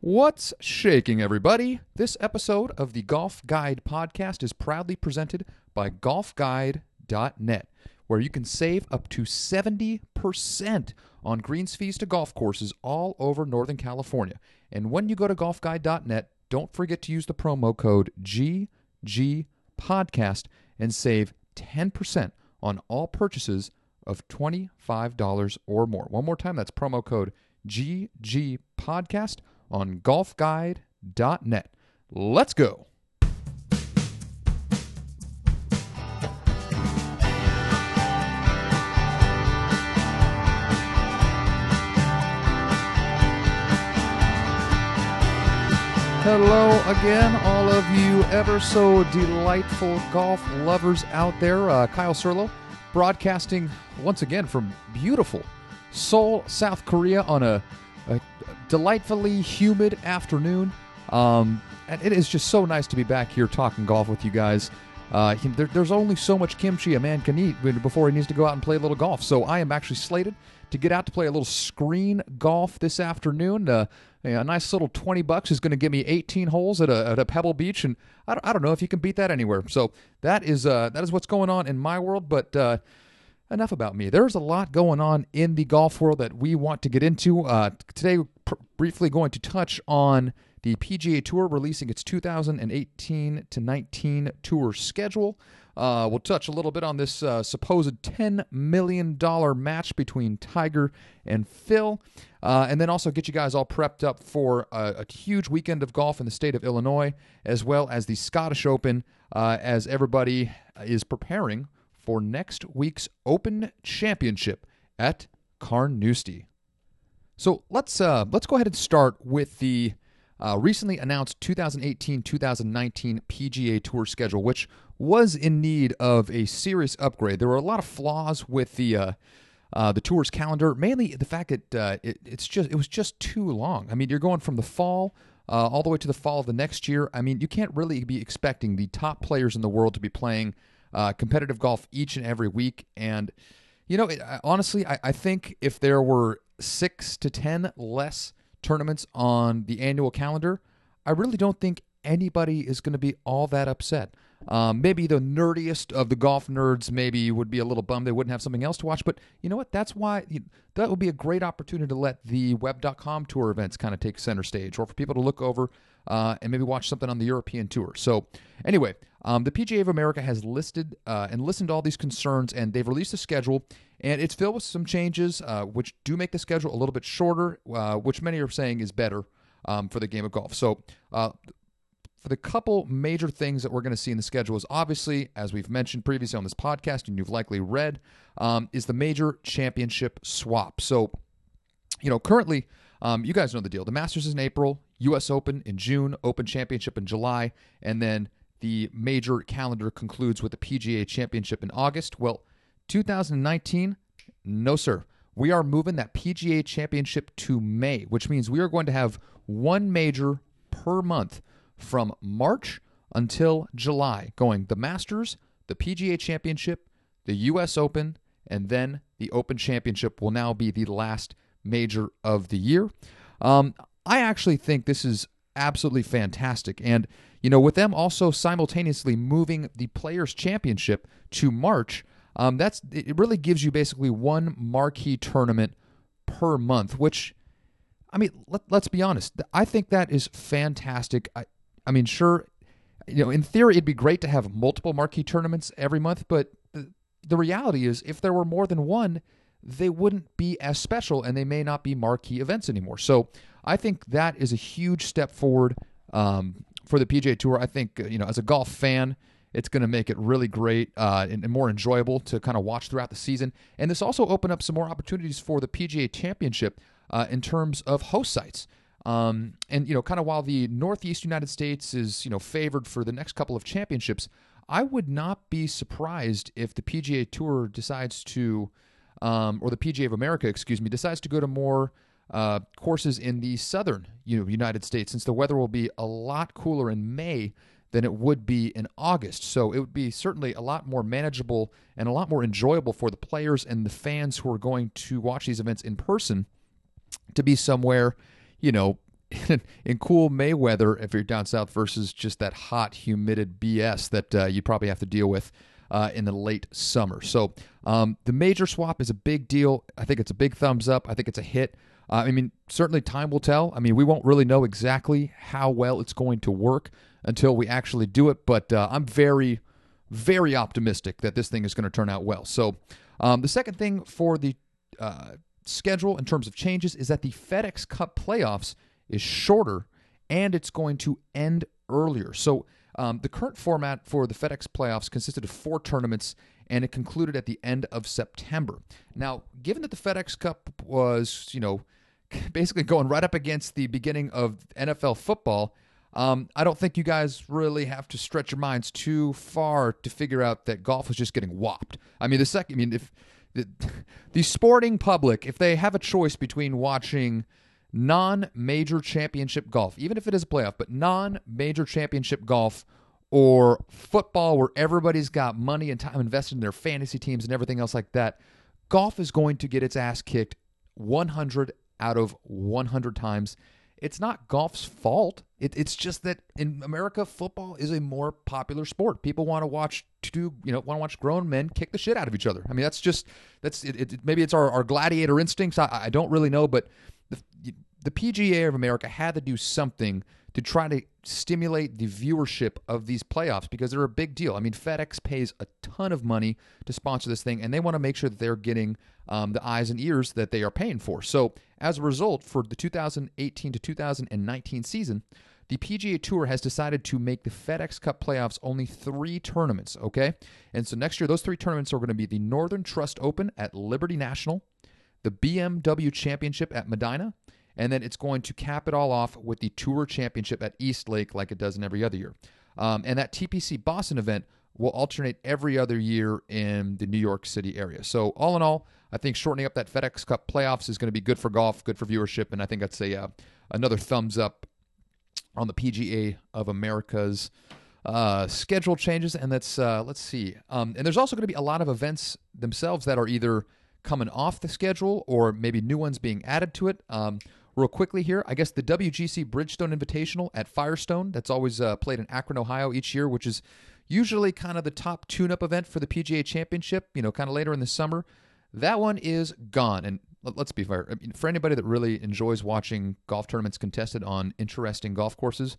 What's shaking, everybody? This episode of the Golf Guide podcast is proudly presented by golfguide.net, where you can save up to 70% on greens fees to golf courses all over Northern California. And when you go to golfguide.net, don't forget to use the promo code GGPodcast and save 10% on all purchases of $25 or more. One more time, that's promo code GGPodcast on golfguide.net. Let's go. Hello again, all of you ever so delightful golf lovers out there. Uh, Kyle Serlo broadcasting once again from beautiful Seoul, South Korea on a, a delightfully humid afternoon. Um, and it is just so nice to be back here talking golf with you guys. Uh, there, there's only so much kimchi a man can eat before he needs to go out and play a little golf. So I am actually slated to get out to play a little screen golf this afternoon. Uh, a nice little 20 bucks is going to give me 18 holes at a, at a Pebble Beach, and I don't, I don't know if you can beat that anywhere. So that is uh, that is what's going on in my world. But uh, enough about me. There's a lot going on in the golf world that we want to get into. Uh, today, pr- briefly going to touch on the PGA Tour releasing its 2018 to 19 tour schedule. Uh, we'll touch a little bit on this uh, supposed $10 million match between Tiger and Phil, uh, and then also get you guys all prepped up for a, a, huge weekend of golf in the state of Illinois, as well as the Scottish Open, uh, as everybody is preparing for next week's Open Championship at Carnoustie. So let's uh, let's go ahead and start with the uh, recently announced 2018-2019 PGA Tour schedule, which was in need of a serious upgrade. There were a lot of flaws with the uh, uh, the tour's calendar, mainly the fact that uh, it, it's just it was just too long. I mean, you're going from the fall uh, all the way to the fall of the next year. I mean, you can't really be expecting the top players in the world to be playing uh, competitive golf each and every week. And you know, it, honestly, I, I think if there were six to ten less tournaments on the annual calendar, I really don't think anybody is going to be all that upset. Um, maybe the nerdiest of the golf nerds maybe would be a little bummed they wouldn't have something else to watch. But you know what? That's why you, that would be a great opportunity to let the web.com tour events kind of take center stage or for people to look over uh, and maybe watch something on the European tour. So, anyway, um, the PGA of America has listed uh, and listened to all these concerns and they've released a schedule. And it's filled with some changes, uh, which do make the schedule a little bit shorter, uh, which many are saying is better um, for the game of golf. So, uh, for the couple major things that we're going to see in the schedule is obviously, as we've mentioned previously on this podcast, and you've likely read, um, is the major championship swap. So, you know, currently, um, you guys know the deal. The Masters is in April, U.S. Open in June, Open Championship in July, and then the major calendar concludes with the PGA Championship in August. Well, 2019, no, sir. We are moving that PGA Championship to May, which means we are going to have one major per month from March until July, going the Masters, the PGA Championship, the US Open, and then the Open Championship will now be the last major of the year. Um, I actually think this is absolutely fantastic. And, you know, with them also simultaneously moving the Players' Championship to March, um, that's it really gives you basically one marquee tournament per month, which, I mean, let, us be honest. I think that is fantastic. I, I mean, sure, you know, in theory, it'd be great to have multiple marquee tournaments every month, but the, the reality is, if there were more than one, they wouldn't be as special and they may not be marquee events anymore. So I think that is a huge step forward um, for the PGA Tour. I think, uh, you know, as a golf fan, it's going to make it really great uh, and, and, more enjoyable to kind of watch throughout the season. And this also opened up some more opportunities for the PGA Championship uh, in terms of host sites. Um, and you know, kind of while the Northeast United States is you know favored for the next couple of championships, I would not be surprised if the PGA Tour decides to, um, or the PGA of America, excuse me, decides to go to more uh, courses in the southern you know, United States, since the weather will be a lot cooler in May than it would be in August. So it would be certainly a lot more manageable and a lot more enjoyable for the players and the fans who are going to watch these events in person to be somewhere you know, in, in cool May weather if you're down south versus just that hot, humid BS that uh, you probably have to deal with uh, in the late summer. So um, the major swap is a big deal. I think it's a big thumbs up. I think it's a hit. Uh, I mean, certainly time will tell. I mean, we won't really know exactly how well it's going to work until we actually do it, but uh, I'm very, very optimistic that this thing is going to turn out well. So um, the second thing for the uh, schedule in terms of changes is that the FedEx Cup playoffs is shorter and it's going to end earlier. So um, the current format for the FedEx playoffs consisted of four tournaments and it concluded at the end of September. Now, given that the FedEx Cup was, you know, basically going right up against the beginning of NFL football, um, I don't think you guys really have to stretch your minds too far to figure out that golf was just getting whopped. I mean, the second, I mean, if the, the sporting public, if they have a choice between watching non major championship golf, even if it is a playoff, but non major championship golf or football where everybody's got money and time invested in their fantasy teams and everything else like that, golf is going to get its ass kicked 100 out of 100 times. It's not golf's fault. It, it's just that in America, football is a more popular sport. People want to watch two, you know, want to watch grown men kick the shit out of each other. I mean, that's just that's it. it maybe it's our, our gladiator instincts. I, I don't really know, but the, PGA of America had to do something to try to stimulate the viewership of these playoffs because they're a big deal. I mean, FedEx pays a ton of money to sponsor this thing, and they want to make sure that they're getting um, the eyes and ears that they are paying for. So, as a result, for the 2018 to 2019 season, the PGA Tour has decided to make the FedEx Cup playoffs only three tournaments, okay? And so next year, those three tournaments are going to be the Northern Trust Open at Liberty National, the BMW Championship at Medinah, and then it's going to cap it all off with the Tour Championship at East Lake, like it does in every other year. Um, and that TPC Boston event will alternate every other year in the New York City area. So, all in all, I think shortening up that FedEx Cup playoffs is going to be good for golf, good for viewership, and I think that's a uh, another thumbs up on the PGA of America's uh, schedule changes. And that's uh, let's see, um, and there's also going to be a lot of events themselves that are either coming off the schedule or maybe new ones being added to it. Um, Real quickly here, I guess the WGC Bridgestone Invitational at Firestone, that's always uh, played in Akron, Ohio each year, which is usually kind of the top tune up event for the PGA Championship, you know, kind of later in the summer. That one is gone. And let's be fair, I mean, for anybody that really enjoys watching golf tournaments contested on interesting golf courses,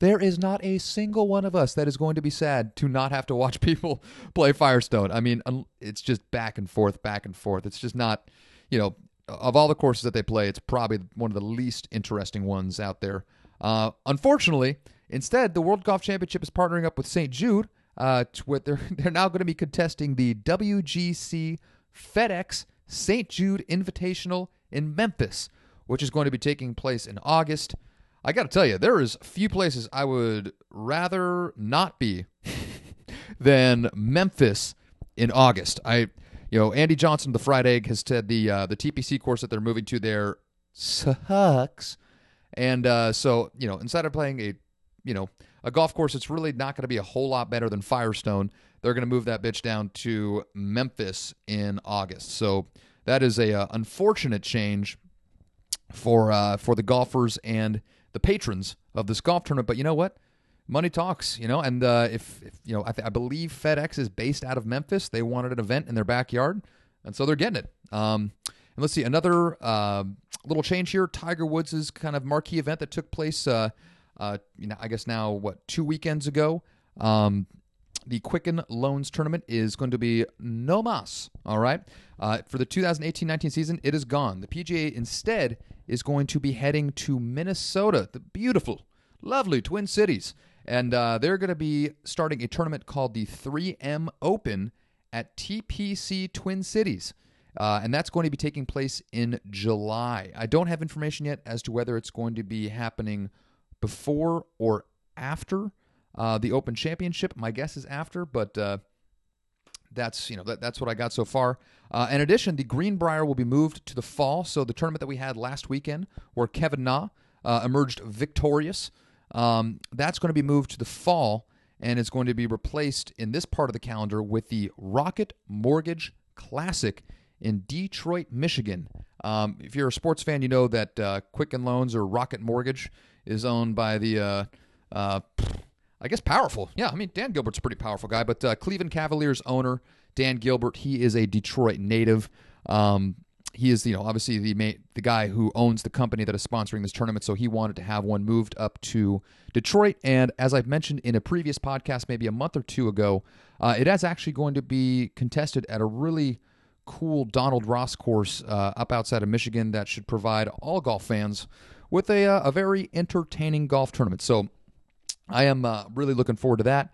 there is not a single one of us that is going to be sad to not have to watch people play Firestone. I mean, it's just back and forth, back and forth. It's just not, you know, of all the courses that they play, it's probably one of the least interesting ones out there. Uh, unfortunately, instead, the World Golf Championship is partnering up with St. Jude. Uh, they're they're now going to be contesting the WGC FedEx St. Jude Invitational in Memphis, which is going to be taking place in August. I got to tell you, there is few places I would rather not be than Memphis in August. I you know, Andy Johnson, the fried egg, has said the uh, the TPC course that they're moving to there sucks, and uh, so you know, instead of playing a you know a golf course, it's really not going to be a whole lot better than Firestone. They're going to move that bitch down to Memphis in August. So that is a uh, unfortunate change for uh, for the golfers and the patrons of this golf tournament. But you know what? Money talks, you know. And uh, if, if, you know, I, th- I, believe FedEx is based out of Memphis. They wanted an event in their backyard, and so they're getting it. Um, and let's see another uh, little change here. Tiger Woods' kind of marquee event that took place, uh, uh, you know, I guess now what two weekends ago. Um, the Quicken Loans tournament is going to be no mas. All right, uh, for the 2018-19 season, it is gone. The PGA instead is going to be heading to Minnesota, the beautiful, lovely Twin Cities, and uh, they're going to be starting a tournament called the 3M Open at TPC Twin Cities. Uh, and that's going to be taking place in July. I don't have information yet as to whether it's going to be happening before or after uh, the Open Championship. My guess is after, but uh, that's you know that, that's what I got so far. Uh, in addition, the Greenbrier will be moved to the fall. So the tournament that we had last weekend, where Kevin Na uh, emerged victorious um, that's going to be moved to the fall and it's going to be replaced in this part of the calendar with the Rocket Mortgage Classic in Detroit, Michigan. Um, if you're a sports fan, you know that uh, Quicken Loans or Rocket Mortgage is owned by the, uh, uh, I guess, powerful. Yeah, I mean, Dan Gilbert's a pretty powerful guy, but uh, Cleveland Cavaliers owner Dan Gilbert, he is a Detroit native. Um, he is, you know, obviously the the guy who owns the company that is sponsoring this tournament. So he wanted to have one moved up to Detroit. And as I've mentioned in a previous podcast, maybe a month or two ago, uh, it is actually going to be contested at a really cool Donald Ross course uh, up outside of Michigan that should provide all golf fans with a uh, a very entertaining golf tournament. So I am uh, really looking forward to that.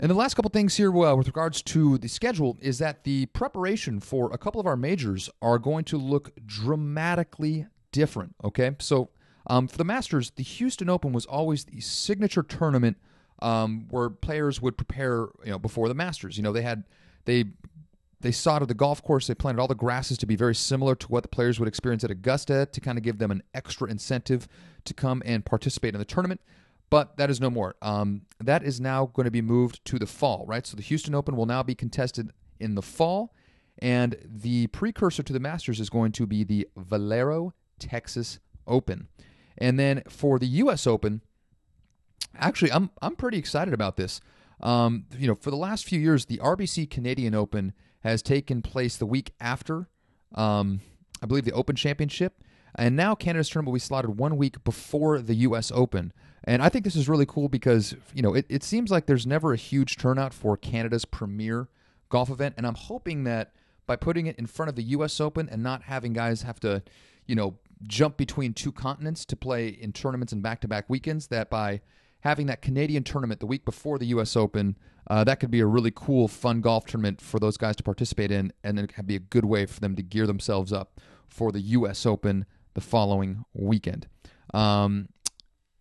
And the last couple things here uh, with regards to the schedule is that the preparation for a couple of our majors are going to look dramatically different. Okay, so um, for the Masters, the Houston Open was always the signature tournament um, where players would prepare, you know, before the Masters. You know, they had they they sodded the golf course. They planted all the grasses to be very similar to what the players would experience at Augusta to kind of give them an extra incentive to come and participate in the tournament. But that is no more. Um, that is now going to be moved to the fall, right? So the Houston Open will now be contested in the fall, and the precursor to the Masters is going to be the Valero Texas Open. And then for the U.S. Open, actually, I'm I'm pretty excited about this. Um, you know, for the last few years, the RBC Canadian Open has taken place the week after, um, I believe, the Open Championship. And now Canada's tournament will be slotted one week before the U.S. Open. And I think this is really cool because, you know, it, it seems like there's never a huge turnout for Canada's premier golf event. And I'm hoping that by putting it in front of the U.S. Open and not having guys have to, you know, jump between two continents to play in tournaments and back to back weekends, that by having that Canadian tournament the week before the U.S. Open, uh, that could be a really cool, fun golf tournament for those guys to participate in, and it could be a good way for them to gear themselves up for the U.S. Open the following weekend. Um,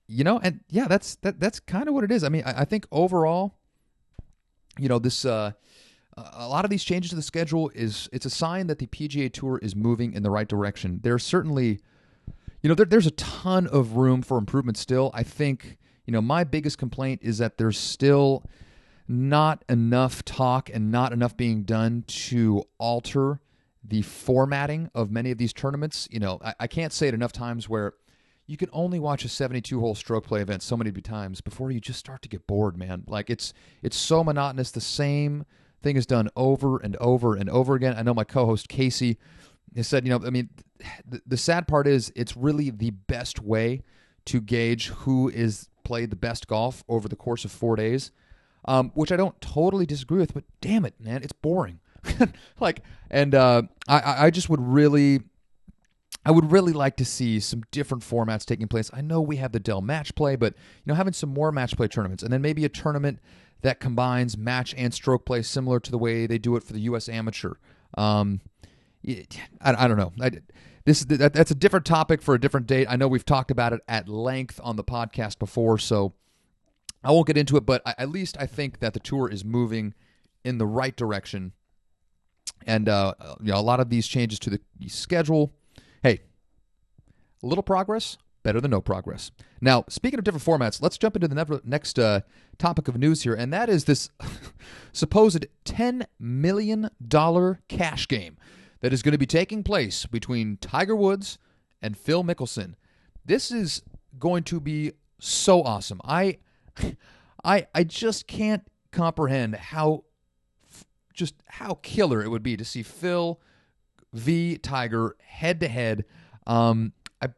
you know, and yeah, that's that that's kind of what it is. I mean, I, I think overall, you know, this uh, a lot of these changes to the schedule is it's a sign that the PGA Tour is moving in the right direction. There's certainly, you know, there, there's a ton of room for improvement still. I think, you know, my biggest complaint is that there's still not enough talk and not enough being done to alter the formatting of many of these tournaments. You know, I, I can't say it enough times where you can only watch a 72 hole stroke play event so many times before you just start to get bored, man. Like it's it's so monotonous. The same thing is done over and over and over again. I know my co-host Casey has said, you know, I mean, the, the sad part is it's really the best way to gauge who is played the best golf over the course of four days, um, which I don't totally disagree with. But damn it, man, it's boring. like, and uh, I I just would really I would really like to see some different formats taking place. I know we have the Dell Match Play, but you know, having some more match play tournaments, and then maybe a tournament that combines match and stroke play, similar to the way they do it for the U.S. Amateur. Um, I, I don't know. I, this that, that's a different topic for a different date. I know we've talked about it at length on the podcast before, so I won't get into it. But I, at least I think that the tour is moving in the right direction, and uh, you know, a lot of these changes to the schedule Hey, a little progress, better than no progress. Now, speaking of different formats, let's jump into the next uh, topic of news here, and that is this supposed $10 million cash game that is going to be taking place between Tiger Woods and Phil Mickelson. This is going to be so awesome. I, I, I just can't comprehend how, just how killer it would be to see Phil v Tiger head to head. I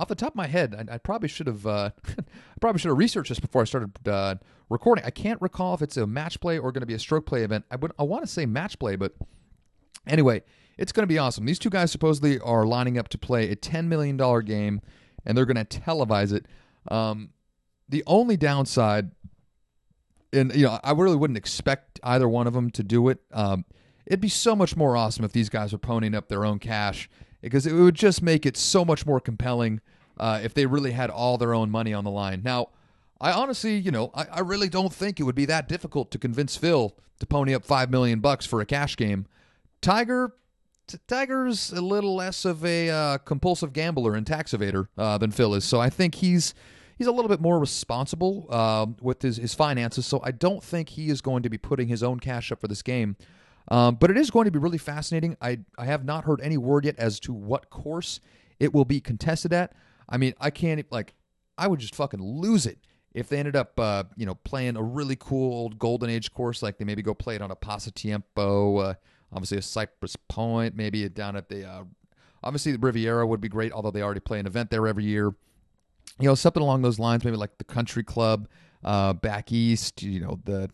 off the top of my head, I, I probably should have uh, probably should have researched this before I started uh, recording. I can't recall if it's a match play or going to be a stroke play event. I would I want to say match play, but anyway, it's going to be awesome. These two guys supposedly are lining up to play a ten million dollar game, and they're going to televise it. Um, the only downside, and you know, I really wouldn't expect either one of them to do it. Um, It'd be so much more awesome if these guys were ponying up their own cash because it would just make it so much more compelling uh, if they really had all their own money on the line. Now, I honestly, you know, I, I really don't think it would be that difficult to convince Phil to pony up five million bucks for a cash game. Tiger, t- Tiger's a little less of a uh, compulsive gambler and tax evader uh, than Phil is, so I think he's he's a little bit more responsible uh, with his, his finances. So I don't think he is going to be putting his own cash up for this game. Um, but it is going to be really fascinating. I, I have not heard any word yet as to what course it will be contested at. I mean, I can't, like, I would just fucking lose it if they ended up, uh, you know, playing a really cool old Golden Age course, like they maybe go play it on a Pasatiempo, uh, obviously a Cypress Point, maybe down at the, uh, obviously the Riviera would be great, although they already play an event there every year. You know, something along those lines, maybe like the Country Club uh, back east, you know, the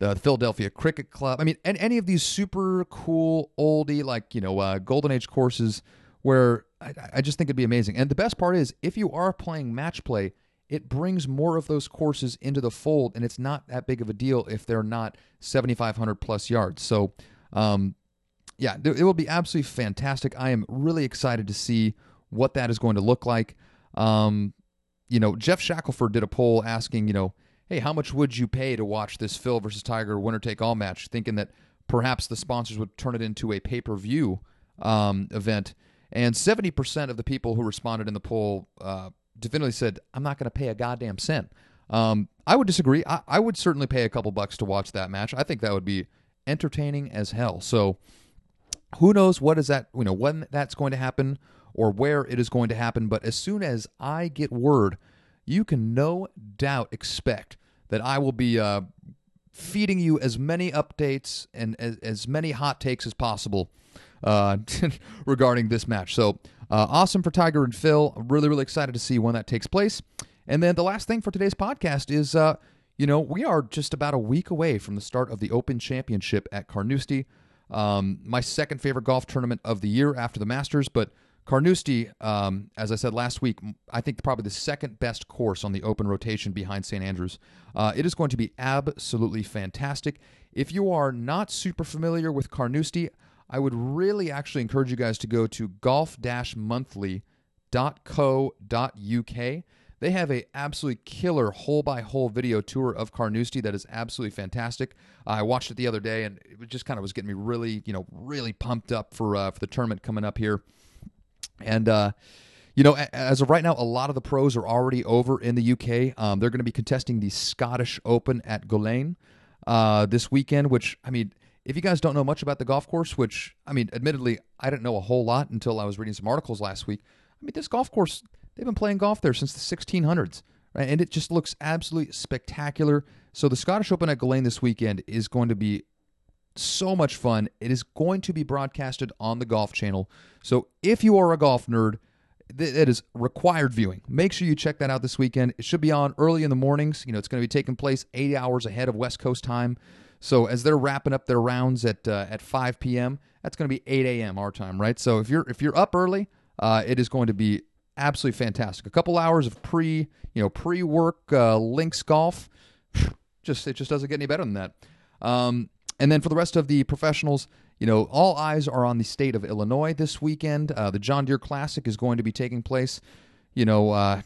the Philadelphia Cricket Club. I mean, and any of these super cool oldie like you know uh, golden age courses where I, I, just think it'd be amazing. And the best part is, if you are playing match play, it brings more of those courses into the fold, and it's not that big of a deal if they're not 7,500 plus yards. So, um, yeah, it will be absolutely fantastic. I am really excited to see what that is going to look like. Um, you know, Geoff Shackelford did a poll asking, you know, hey, how much would you pay to watch this Phil versus Tiger winner take all match? Thinking that perhaps the sponsors would turn it into a pay per view um, event. And 70% of the people who responded in the poll uh, definitively said, I'm not going to pay a goddamn cent. Um, I would disagree. I, I, would certainly pay a couple bucks to watch that match. I think that would be entertaining as hell. So who knows what is that, you know, when that's going to happen or where it is going to happen. But as soon as I get word, you can no doubt expect that I will be uh, feeding you as many updates and as, as many hot takes as possible uh, regarding this match. So uh, awesome for Tiger and Phil. Really, really excited to see when that takes place. And then the last thing for today's podcast is, uh, you know, we are just about a week away from the start of the Open Championship at Carnoustie. Um, my second favorite golf tournament of the year after the Masters, but Carnoustie, um, as I said last week, I think probably the second best course on the open rotation behind St. Andrews. Uh, it is going to be absolutely fantastic. If you are not super familiar with Carnoustie, I would really actually encourage you guys to go to golf-monthly.co.uk. They have a absolutely killer hole by hole video tour of Carnoustie that is absolutely fantastic. Uh, I watched it the other day and it just kind of was getting me really, you know, really pumped up for uh, for the tournament coming up here. And uh, you know, as of right now, a lot of the pros are already over in the UK. Um, they're going to be contesting the Scottish Open at Gullane uh, this weekend, which I mean if you guys don't know much about the golf course, which, I mean, admittedly, I didn't know a whole lot until I was reading some articles last week. I mean, this golf course, they've been playing golf there since the 1600s, right? And it just looks absolutely spectacular. So the Scottish Open at Gullane this weekend is going to be so much fun. It is going to be broadcasted on the Golf Channel. So if you are a golf nerd, it is required viewing. Make sure you check that out this weekend. It should be on early in the mornings. You know, it's going to be taking place eight hours ahead of West Coast time. So as they're wrapping up their rounds at uh, at 5 p.m., that's going to be 8 a.m. our time, right? So if you're if you're up early, uh, it is going to be absolutely fantastic. A couple hours of pre you know pre work uh, links golf, just it just doesn't get any better than that. Um, and then for the rest of the professionals, you know, all eyes are on the state of Illinois this weekend. Uh, the John Deere Classic is going to be taking place. You know, uh,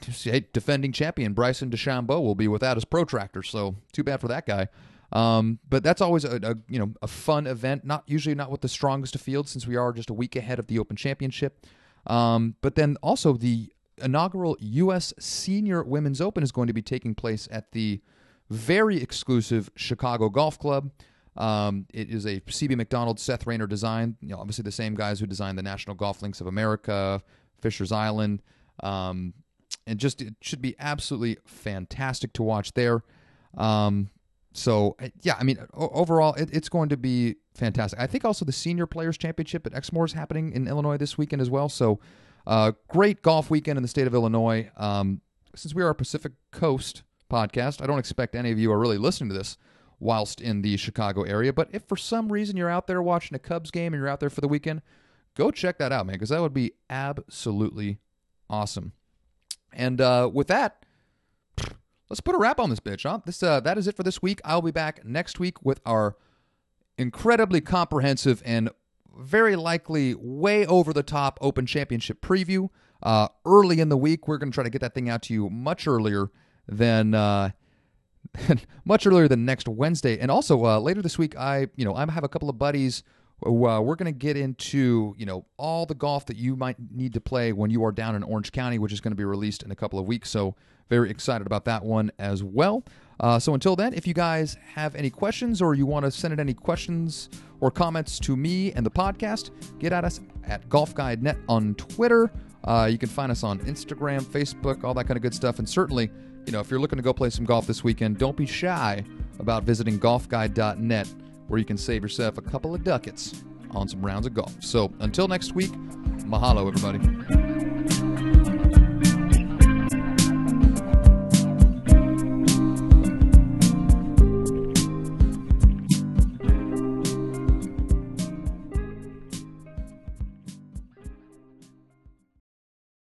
defending champion Bryson DeChambeau will be without his protractor, so too bad for that guy. Um, but that's always a, a, you know a fun event. Not usually not with the strongest of fields since we are just a week ahead of the Open Championship. Um, but then also the inaugural U.S. Senior Women's Open is going to be taking place at the very exclusive Chicago Golf Club. Um, it is a CB Macdonald, Seth Rayner design. You know, obviously the same guys who designed the National Golf Links of America, Fisher's Island, um, and just it should be absolutely fantastic to watch there. Um, so uh, yeah, I mean, overall, it, it's going to be fantastic. I think also the Senior Players Championship at Exmoor is happening in Illinois this weekend as well. So uh, great golf weekend in the state of Illinois. Um, since we are a Pacific Coast podcast, I don't expect any of you are really listening to this whilst in the Chicago area. But if for some reason you're out there watching a Cubs game and you're out there for the weekend, go check that out, man, because that would be absolutely awesome. And uh, with that, let's put a wrap on this bitch, huh? This uh, that is it for this week. I'll be back next week with our incredibly comprehensive and very likely way over the top Open Championship preview. Uh, early in the week, we're going to try to get that thing out to you much earlier than uh, much earlier than next Wednesday. And also uh, later this week, I you know I have a couple of buddies. Uh, we're going to get into you know all the golf that you might need to play when you are down in Orange County, which is going to be released in a couple of weeks. So very excited about that one as well. Uh, so until then, if you guys have any questions or you want to send in any questions or comments to me and the podcast, get at us at Golf Guide Net on Twitter. Uh, you can find us on Instagram, Facebook, all that kind of good stuff. And certainly, you know, if you're looking to go play some golf this weekend, don't be shy about visiting golfguide.net where you can save yourself a couple of ducats on some rounds of golf. So until next week, mahalo, everybody.